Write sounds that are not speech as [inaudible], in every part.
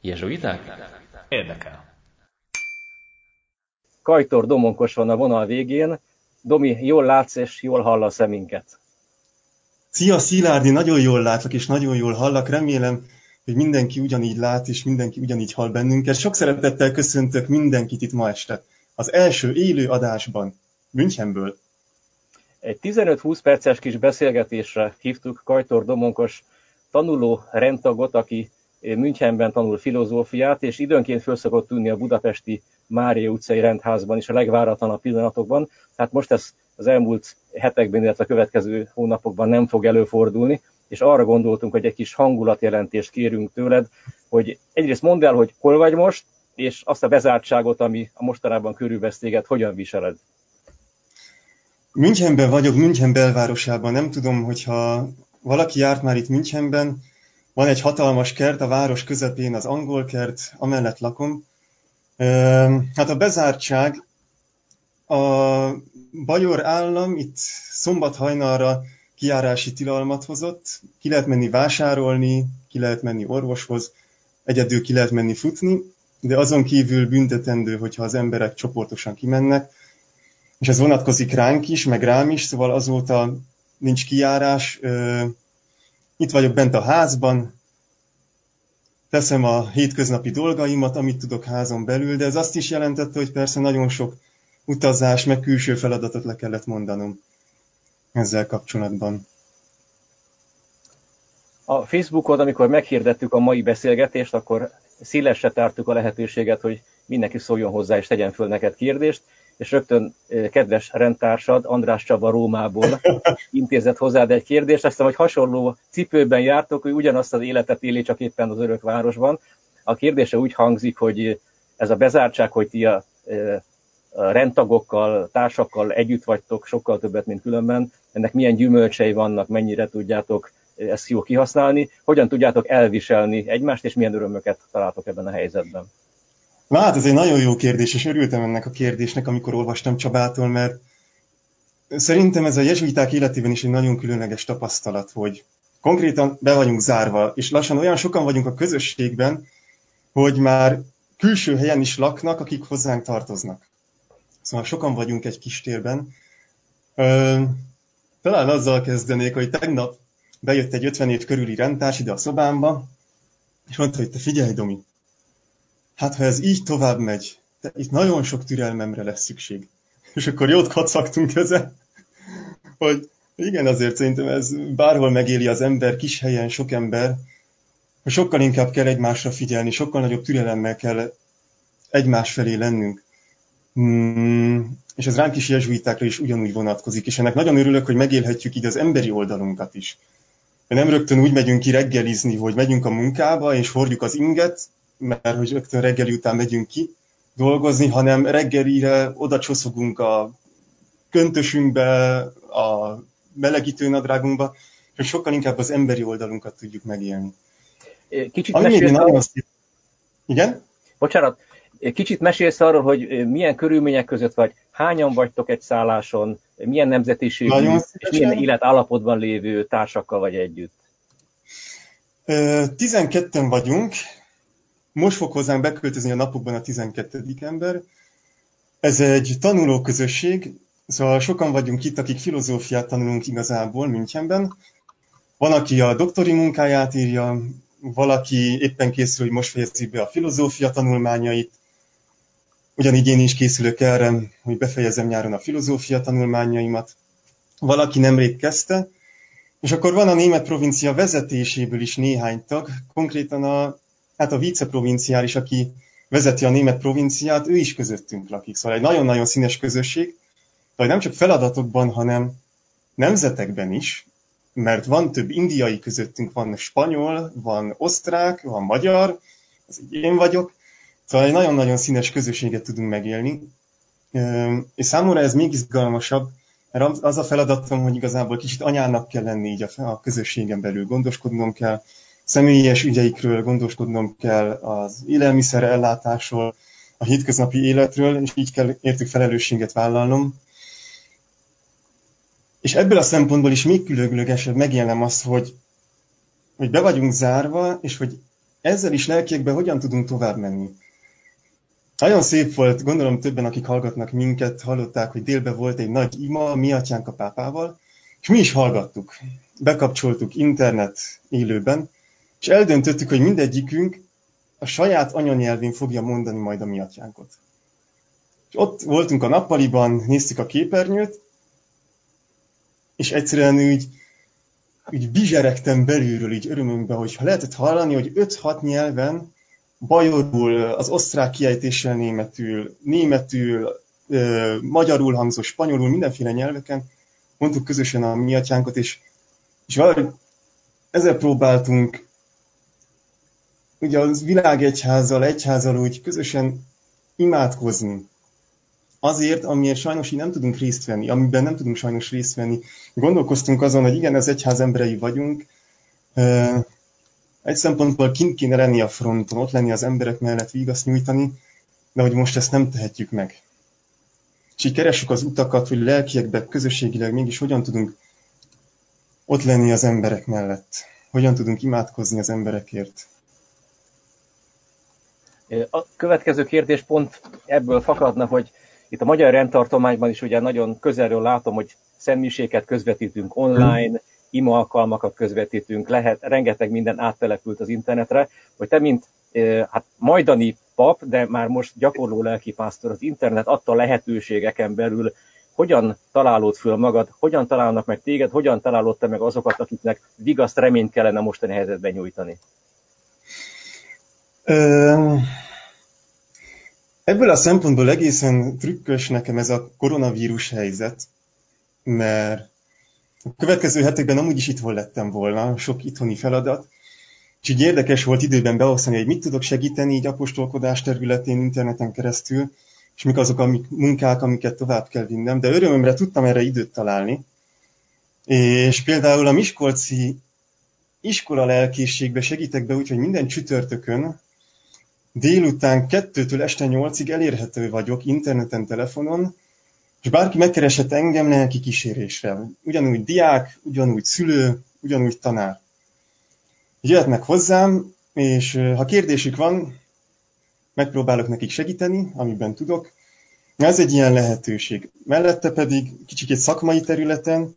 Jezsuiták? Érdekel. Kajtor Domonkos van a vonal végén. Domi, jól látsz és jól hallasz-e minket? Szia Szilárdi, nagyon jól látlak és nagyon jól hallak. Remélem, hogy mindenki ugyanígy lát és mindenki ugyanígy hall bennünket. Sok szeretettel köszöntök mindenkit itt ma este. Az első élő adásban, Münchenből. Egy 15-20 perces kis beszélgetésre hívtuk Kajtor Domonkos tanuló rendtagot, aki Münchenben tanul filozófiát, és időnként föl szokott tűnni a budapesti Mária utcai rendházban is a legváratlanabb pillanatokban. Tehát most ez az elmúlt hetekben, illetve a következő hónapokban nem fog előfordulni, és arra gondoltunk, hogy egy kis hangulatjelentést kérünk tőled, hogy egyrészt mondd el, hogy hol vagy most, és azt a bezártságot, ami a mostanában körülvesz téged, hogyan viseled? Münchenben vagyok, München belvárosában. Nem tudom, hogyha valaki járt már itt Münchenben, van egy hatalmas kert a város közepén, az angol kert, amellett lakom. Hát a bezártság, a Bajor állam itt szombat hajnalra kiárási tilalmat hozott, ki lehet menni vásárolni, ki lehet menni orvoshoz, egyedül ki lehet menni futni, de azon kívül büntetendő, hogyha az emberek csoportosan kimennek, és ez vonatkozik ránk is, meg rám is, szóval azóta nincs kiárás. Itt vagyok bent a házban, teszem a hétköznapi dolgaimat, amit tudok házon belül, de ez azt is jelentette, hogy persze nagyon sok utazás, meg külső feladatot le kellett mondanom ezzel kapcsolatban. A Facebookon, amikor meghirdettük a mai beszélgetést, akkor szélesre tártuk a lehetőséget, hogy mindenki szóljon hozzá és tegyen föl neked kérdést, és rögtön kedves rendtársad, András Csaba Rómából intézett hozzád egy kérdést. Aztán, hogy hasonló cipőben jártok, hogy ugyanazt az életet éli, csak éppen az örök városban. A kérdése úgy hangzik, hogy ez a bezártság, hogy ti a, a rendtagokkal, társakkal együtt vagytok, sokkal többet, mint különben, ennek milyen gyümölcsei vannak, mennyire tudjátok ezt jó kihasználni, hogyan tudjátok elviselni egymást, és milyen örömöket találtok ebben a helyzetben. Na hát ez egy nagyon jó kérdés, és örültem ennek a kérdésnek, amikor olvastam Csabától, mert szerintem ez a jezsuiták életében is egy nagyon különleges tapasztalat, hogy konkrétan be vagyunk zárva, és lassan olyan sokan vagyunk a közösségben, hogy már külső helyen is laknak, akik hozzánk tartoznak. Szóval sokan vagyunk egy kis térben. talán azzal kezdenék, hogy tegnap bejött egy 50 év körüli rendtárs ide a szobámba, és mondta, hogy te figyelj, Domi, hát ha ez így tovább megy, de itt nagyon sok türelmemre lesz szükség. És akkor jót kacagtunk ezen, hogy igen, azért szerintem ez bárhol megéli az ember, kis helyen, sok ember, hogy sokkal inkább kell egymásra figyelni, sokkal nagyobb türelemmel kell egymás felé lennünk. Hmm, és ez ránk is jezsuitákra is ugyanúgy vonatkozik, és ennek nagyon örülök, hogy megélhetjük így az emberi oldalunkat is. De nem rögtön úgy megyünk ki reggelizni, hogy megyünk a munkába, és hordjuk az inget, mert hogy rögtön reggeli után megyünk ki dolgozni, hanem reggelire oda csoszogunk a köntösünkbe, a melegítő nadrágunkba, és sokkal inkább az emberi oldalunkat tudjuk megélni. Kicsit Ami mesélsz nagyon arról... szép... Igen? Bocsánat, kicsit mesélsz arról, hogy milyen körülmények között vagy, hányan vagytok egy szálláson, milyen nemzetiségű és milyen életállapotban lévő társakkal vagy együtt? 12-en vagyunk, most fog hozzánk beköltözni a napokban a 12. ember. Ez egy tanulóközösség, szóval sokan vagyunk itt, akik filozófiát tanulunk igazából Münchenben. Van, aki a doktori munkáját írja, valaki éppen készül, hogy most fejezi be a filozófia tanulmányait. Ugyanígy én is készülök erre, hogy befejezem nyáron a filozófia tanulmányaimat. Valaki nemrég kezdte, és akkor van a német provincia vezetéséből is néhány tag, konkrétan a hát a viceprovinciális, aki vezeti a német provinciát, ő is közöttünk lakik. Szóval egy nagyon-nagyon színes közösség, de nem csak feladatokban, hanem nemzetekben is, mert van több indiai közöttünk, van spanyol, van osztrák, van magyar, az így én vagyok, szóval egy nagyon-nagyon színes közösséget tudunk megélni, és számomra ez még izgalmasabb, mert az a feladatom, hogy igazából kicsit anyának kell lenni így a közösségen belül, gondoskodnom kell személyes ügyeikről gondoskodnom kell, az élelmiszer ellátásról, a hétköznapi életről, és így kell értük felelősséget vállalnom. És ebből a szempontból is még különlegesebb megélnem azt, hogy, hogy be vagyunk zárva, és hogy ezzel is lelkiekben hogyan tudunk tovább menni. Nagyon szép volt, gondolom többen, akik hallgatnak minket, hallották, hogy délben volt egy nagy ima, mi atyánk a pápával, és mi is hallgattuk. Bekapcsoltuk internet élőben, és eldöntöttük, hogy mindegyikünk a saját anyanyelvén fogja mondani majd a mi atyánkot. És ott voltunk a nappaliban, néztük a képernyőt, és egyszerűen úgy, úgy bizseregtem belülről, így örömünkbe, hogy lehetett hallani, hogy 5-6 nyelven, bajorul, az osztrák kiejtéssel németül, németül, magyarul hangzó, spanyolul, mindenféle nyelveken mondtuk közösen a mi atyánkot, és, és valahogy ezzel próbáltunk ugye az világegyházzal, egyházzal úgy közösen imádkozni. Azért, amiért sajnos így nem tudunk részt venni, amiben nem tudunk sajnos részt venni. Gondolkoztunk azon, hogy igen, az egyház emberei vagyunk, egy szempontból kint kéne lenni a fronton, ott lenni az emberek mellett, vigaszt nyújtani, de hogy most ezt nem tehetjük meg. És így keressük az utakat, hogy lelkiekben, közösségileg mégis hogyan tudunk ott lenni az emberek mellett. Hogyan tudunk imádkozni az emberekért. A következő kérdés pont ebből fakadna, hogy itt a magyar rendtartományban is ugye nagyon közelről látom, hogy szemmiséket közvetítünk online, ima alkalmakat közvetítünk, lehet, rengeteg minden áttelepült az internetre, hogy te, mint hát majdani pap, de már most gyakorló lelkipásztor az internet adta lehetőségeken belül, hogyan találod föl magad, hogyan találnak meg téged, hogyan találod te meg azokat, akiknek vigaszt reményt kellene mostani helyzetben nyújtani? Ebből a szempontból egészen trükkös nekem ez a koronavírus helyzet, mert a következő hetekben amúgy is itthon lettem volna, sok itthoni feladat, és így érdekes volt időben beosztani, hogy mit tudok segíteni így apostolkodás területén interneten keresztül, és mik azok a munkák, amiket tovább kell vinnem, de örömömre tudtam erre időt találni. És például a Miskolci iskola lelkészségbe segítek be úgy, hogy minden csütörtökön délután kettőtől este nyolcig elérhető vagyok interneten, telefonon, és bárki megkeresett engem lelki kísérésre. Ugyanúgy diák, ugyanúgy szülő, ugyanúgy tanár. Jöhetnek hozzám, és ha kérdésük van, megpróbálok nekik segíteni, amiben tudok. Ez egy ilyen lehetőség. Mellette pedig kicsit egy szakmai területen,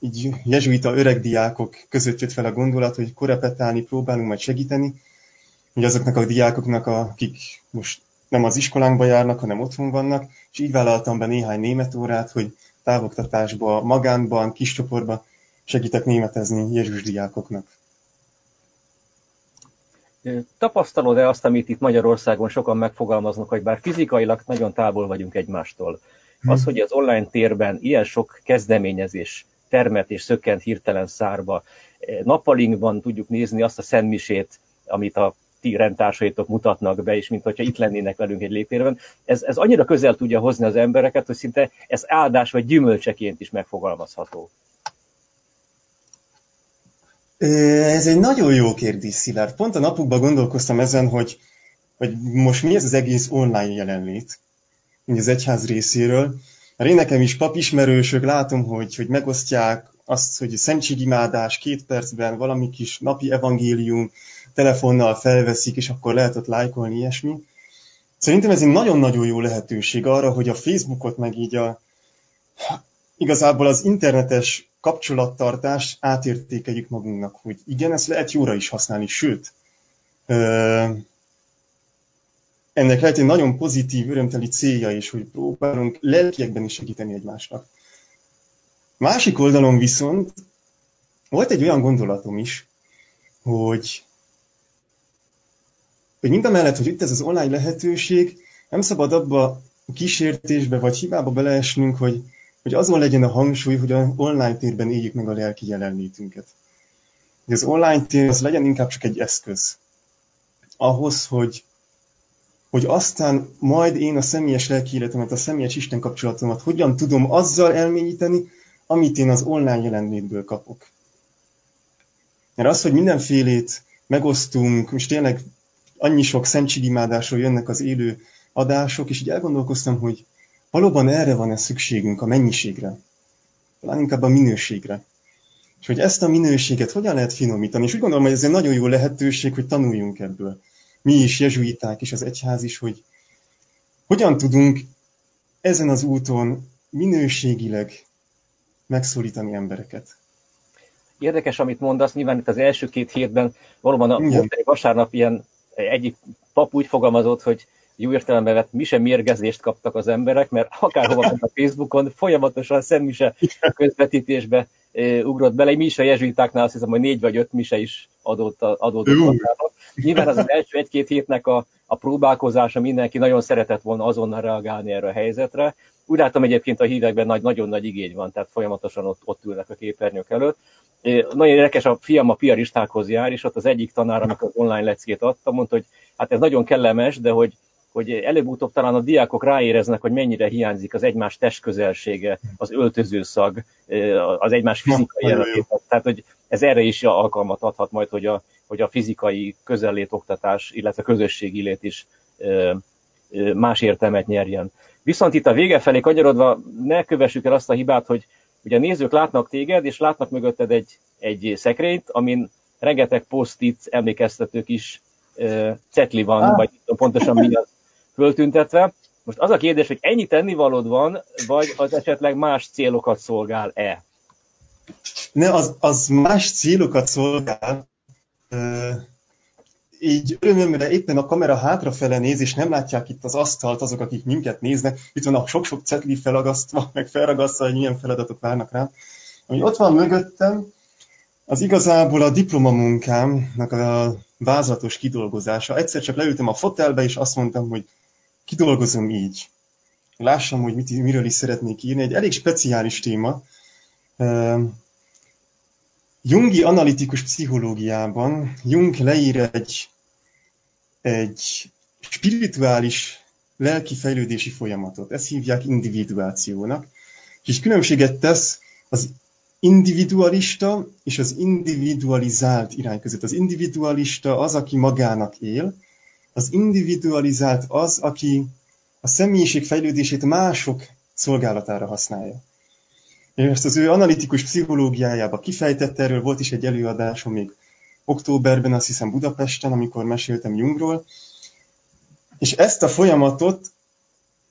így jezsuita öreg diákok között jött fel a gondolat, hogy korepetálni próbálunk majd segíteni, hogy azoknak a diákoknak, akik most nem az iskolánkba járnak, hanem otthon vannak, és így vállaltam be néhány német órát, hogy távoktatásba, magánban, kis csoportban segítek németezni Jézus diákoknak. Tapasztalod-e azt, amit itt Magyarországon sokan megfogalmaznak, hogy bár fizikailag nagyon távol vagyunk egymástól, az, hmm. hogy az online térben ilyen sok kezdeményezés termet és szökkent hirtelen szárba, nappalinkban tudjuk nézni azt a szentmisét, amit a ti rendtársaitok mutatnak be, és mint hogyha itt lennének velünk egy lépérben. Ez, ez annyira közel tudja hozni az embereket, hogy szinte ez áldás vagy gyümölcseként is megfogalmazható. Ez egy nagyon jó kérdés, Szilárd. Pont a napokban gondolkoztam ezen, hogy, hogy most mi ez az egész online jelenlét, az egyház részéről. Mert én nekem is papismerősök, látom, hogy, hogy megosztják azt, hogy szentségimádás két percben, valami kis napi evangélium, telefonnal felveszik, és akkor lehet ott lájkolni, ilyesmi. Szerintem ez egy nagyon-nagyon jó lehetőség arra, hogy a Facebookot meg így a, igazából az internetes kapcsolattartás átértékeljük magunknak, hogy igen, ezt lehet jóra is használni, sőt, ennek lehet egy nagyon pozitív, örömteli célja is, hogy próbálunk lelkiekben is segíteni egymásnak. Másik oldalon viszont volt egy olyan gondolatom is, hogy, hogy mind a mellett, hogy itt ez az online lehetőség, nem szabad abba a kísértésbe vagy hibába beleesnünk, hogy, hogy azon legyen a hangsúly, hogy a online térben éljük meg a lelki jelenlétünket. Hogy az online tér az legyen inkább csak egy eszköz. Ahhoz, hogy, hogy aztán majd én a személyes lelki életemet, a személyes Isten kapcsolatomat hogyan tudom azzal elmélyíteni, amit én az online jelenlétből kapok. Mert az, hogy mindenfélét megosztunk, és tényleg annyi sok szentségimádásról jönnek az élő adások, és így elgondolkoztam, hogy valóban erre van-e szükségünk, a mennyiségre, talán inkább a minőségre. És hogy ezt a minőséget hogyan lehet finomítani. És úgy gondolom, hogy ez egy nagyon jó lehetőség, hogy tanuljunk ebből. Mi is, jezsuiták és az egyház is, hogy hogyan tudunk ezen az úton minőségileg megszólítani embereket. Érdekes, amit mondasz, nyilván itt az első két hétben valóban a vasárnap ilyen egyik pap úgy fogalmazott, hogy jó értelemben vett mise mérgezést kaptak az emberek, mert akárhova ment a Facebookon, folyamatosan szemmise közvetítésbe ugrott bele. Mi is a jezsuitáknál azt hiszem, hogy négy vagy öt mise is adott, adódott Nyilván az, az első egy-két hétnek a, a próbálkozása mindenki nagyon szeretett volna azonnal reagálni erre a helyzetre. Úgy látom egyébként a hívekben nagy, nagyon nagy igény van, tehát folyamatosan ott, ott ülnek a képernyők előtt. Nagyon érdekes, a fiam a piaristákhoz jár, és ott az egyik tanár, amikor az online leckét adta, mondta, hogy hát ez nagyon kellemes, de hogy hogy előbb-utóbb talán a diákok ráéreznek, hogy mennyire hiányzik az egymás testközelsége, az öltözőszag, az egymás fizikai jelenlét. Tehát, hogy ez erre is alkalmat adhat majd, hogy a, hogy a fizikai közellét oktatás, illetve közösségi lét is más értelmet nyerjen. Viszont itt a vége felé kanyarodva ne kövessük el azt a hibát, hogy ugye a nézők látnak téged, és látnak mögötted egy, egy szekrényt, amin rengeteg post-it emlékeztetők is cetli van, ah. vagy tudom pontosan mi az föltüntetve. Most az a kérdés, hogy ennyi tennivalód van, vagy az esetleg más célokat szolgál-e? Ne, az, az más célokat szolgál. Így örömömre éppen a kamera hátrafele néz, és nem látják itt az asztalt azok, akik minket néznek. Itt van a sok-sok cetli felagasztva, meg felragasztva, hogy milyen feladatok várnak rám. Ami ott van mögöttem, az igazából a diplomamunkámnak a vázlatos kidolgozása. Egyszer csak leültem a fotelbe, és azt mondtam, hogy kidolgozom így. Lássam, hogy mit, miről is szeretnék írni. Egy elég speciális téma. Jungi analitikus pszichológiában Jung leír egy, egy spirituális lelki fejlődési folyamatot. Ezt hívják individuációnak. És különbséget tesz az individualista és az individualizált irány között. Az individualista az, aki magának él, az individualizált az, aki a személyiség fejlődését mások szolgálatára használja. És ezt az ő analitikus pszichológiájába kifejtette, erről volt is egy előadásom még októberben, azt hiszem Budapesten, amikor meséltem Jungról. És ezt a folyamatot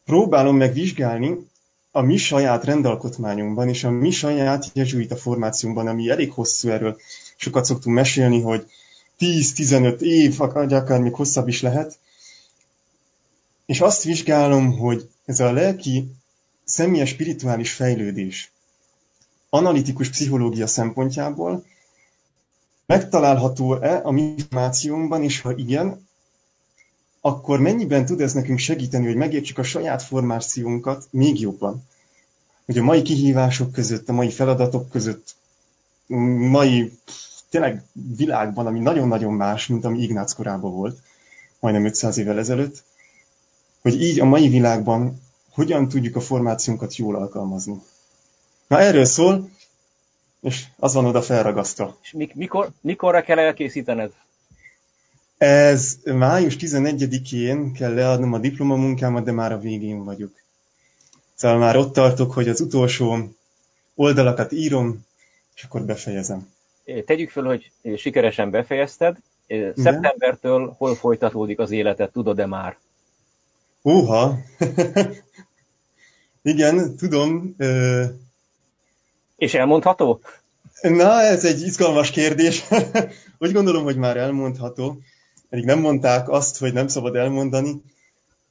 próbálom megvizsgálni a mi saját rendalkotmányunkban és a mi saját jezsuita formációnkban, ami elég hosszú erről. Sokat szoktunk mesélni, hogy 10-15 év, akár még hosszabb is lehet. És azt vizsgálom, hogy ez a lelki, személyes spirituális fejlődés analitikus pszichológia szempontjából megtalálható-e a mi információnkban, és ha igen, akkor mennyiben tud ez nekünk segíteni, hogy megértsük a saját formációnkat még jobban? Hogy a mai kihívások között, a mai feladatok között, mai tényleg világban, ami nagyon-nagyon más, mint ami Ignác korában volt, majdnem 500 évvel ezelőtt, hogy így a mai világban hogyan tudjuk a formációnkat jól alkalmazni. Na erről szól, és az van oda felragasztva. És mikor, mikorra kell elkészítened? Ez május 11-én kell leadnom a diplomamunkámat, de már a végén vagyok. Szóval már ott tartok, hogy az utolsó oldalakat írom, és akkor befejezem. Tegyük föl, hogy sikeresen befejezted. Szeptembertől hol folytatódik az életed, tudod-e már? Óha! [laughs] Igen, tudom. És elmondható? Na, ez egy izgalmas kérdés. [laughs] Úgy gondolom, hogy már elmondható. Pedig nem mondták azt, hogy nem szabad elmondani.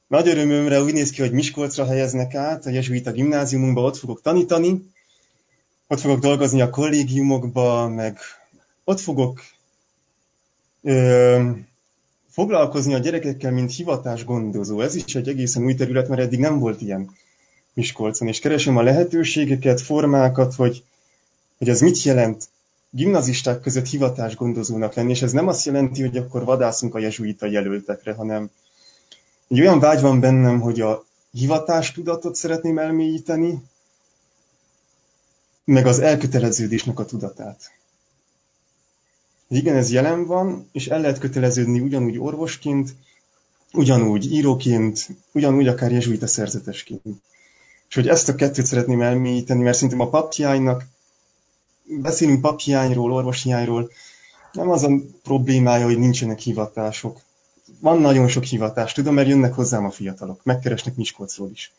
Nagy örömömre úgy néz ki, hogy Miskolcra helyeznek át, a Jezsuita gimnáziumunkba ott fogok tanítani, ott fogok dolgozni a kollégiumokba, meg ott fogok ö, foglalkozni a gyerekekkel, mint hivatás gondozó. Ez is egy egészen új terület, mert eddig nem volt ilyen Miskolcon, és keresem a lehetőségeket, formákat, hogy, hogy ez mit jelent gimnazisták között hivatás gondozónak lenni, és ez nem azt jelenti, hogy akkor vadászunk a jezsuita jelöltekre, hanem egy olyan vágy van bennem, hogy a hivatástudatot szeretném elmélyíteni, meg az elköteleződésnek a tudatát. Igen, ez jelen van, és el lehet köteleződni ugyanúgy orvosként, ugyanúgy íróként, ugyanúgy akár jezsuita szerzetesként. És hogy ezt a kettőt szeretném elmélyíteni, mert szerintem a papjáinak beszélünk paphiányról, orvoshiányról, nem az a problémája, hogy nincsenek hivatások. Van nagyon sok hivatás, tudom, mert jönnek hozzám a fiatalok, megkeresnek Miskolcról is.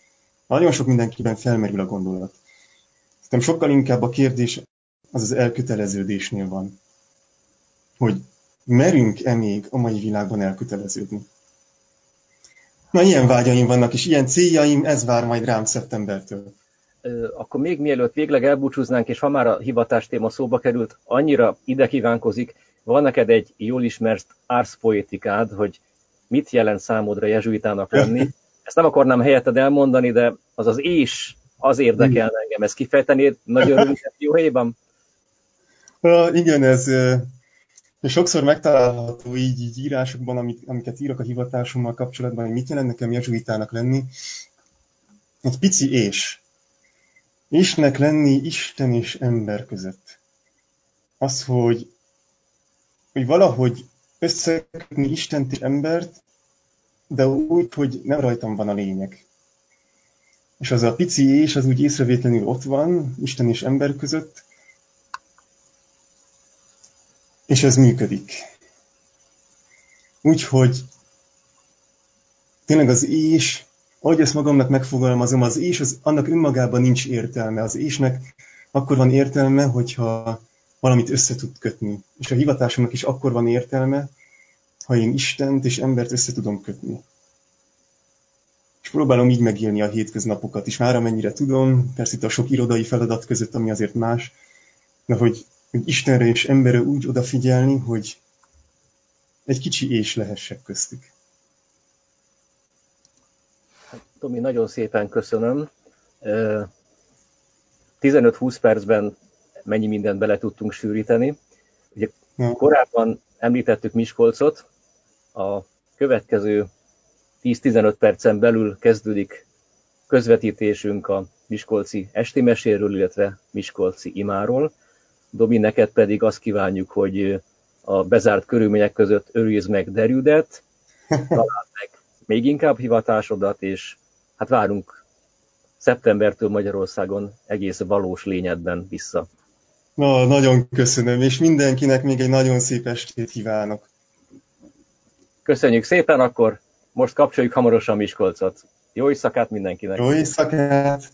Nagyon sok mindenkiben felmerül a gondolat. Szerintem sokkal inkább a kérdés az az elköteleződésnél van. Hogy merünk-e még a mai világban elköteleződni? Na, ilyen vágyaim vannak, és ilyen céljaim, ez vár majd rám szeptembertől. Akkor még mielőtt végleg elbúcsúznánk, és ha már a hivatás téma szóba került, annyira ide kívánkozik, van neked egy jól ismert árszpoétikád, hogy mit jelent számodra jezsuitának lenni. [laughs] Ezt nem akarnám helyetted elmondani, de az az és az érdekel engem. Ezt kifejtenéd nagyon röviden jó helyben? Uh, igen, ez uh, sokszor megtalálható így, így írásokban, amit, amiket írok a hivatásommal kapcsolatban, hogy mit jelent nekem jezsuitának lenni. Egy pici és. Ésnek lenni Isten és ember között. Az, hogy, hogy valahogy összekötni Istent és embert, de úgy, hogy nem rajtam van a lényeg. És az a pici és az úgy észrevétlenül ott van, Isten és ember között, és ez működik. Úgyhogy tényleg az és, ahogy ezt magamnak megfogalmazom, az és az, annak önmagában nincs értelme. Az ésnek akkor van értelme, hogyha valamit össze tud kötni. És a hivatásomnak is akkor van értelme, ha én Istent és embert össze tudom kötni. És próbálom így megélni a hétköznapokat is, már amennyire tudom, persze itt a sok irodai feladat között, ami azért más, de hogy, hogy Istenre és emberre úgy odafigyelni, hogy egy kicsi és lehessek köztük. Hát, Tomi, nagyon szépen köszönöm. 15-20 percben mennyi mindent bele tudtunk sűríteni. Ugye korábban említettük Miskolcot, a következő 10-15 percen belül kezdődik közvetítésünk a Miskolci esti meséről, illetve Miskolci imáról. Dobi, neked pedig azt kívánjuk, hogy a bezárt körülmények között örülj meg derűdet, [laughs] találd meg még inkább hivatásodat, és hát várunk szeptembertől Magyarországon egész valós lényedben vissza. Na, nagyon köszönöm, és mindenkinek még egy nagyon szép estét kívánok. Köszönjük szépen, akkor most kapcsoljuk hamarosan Miskolcot. Jó éjszakát mindenkinek! Jó éjszakát!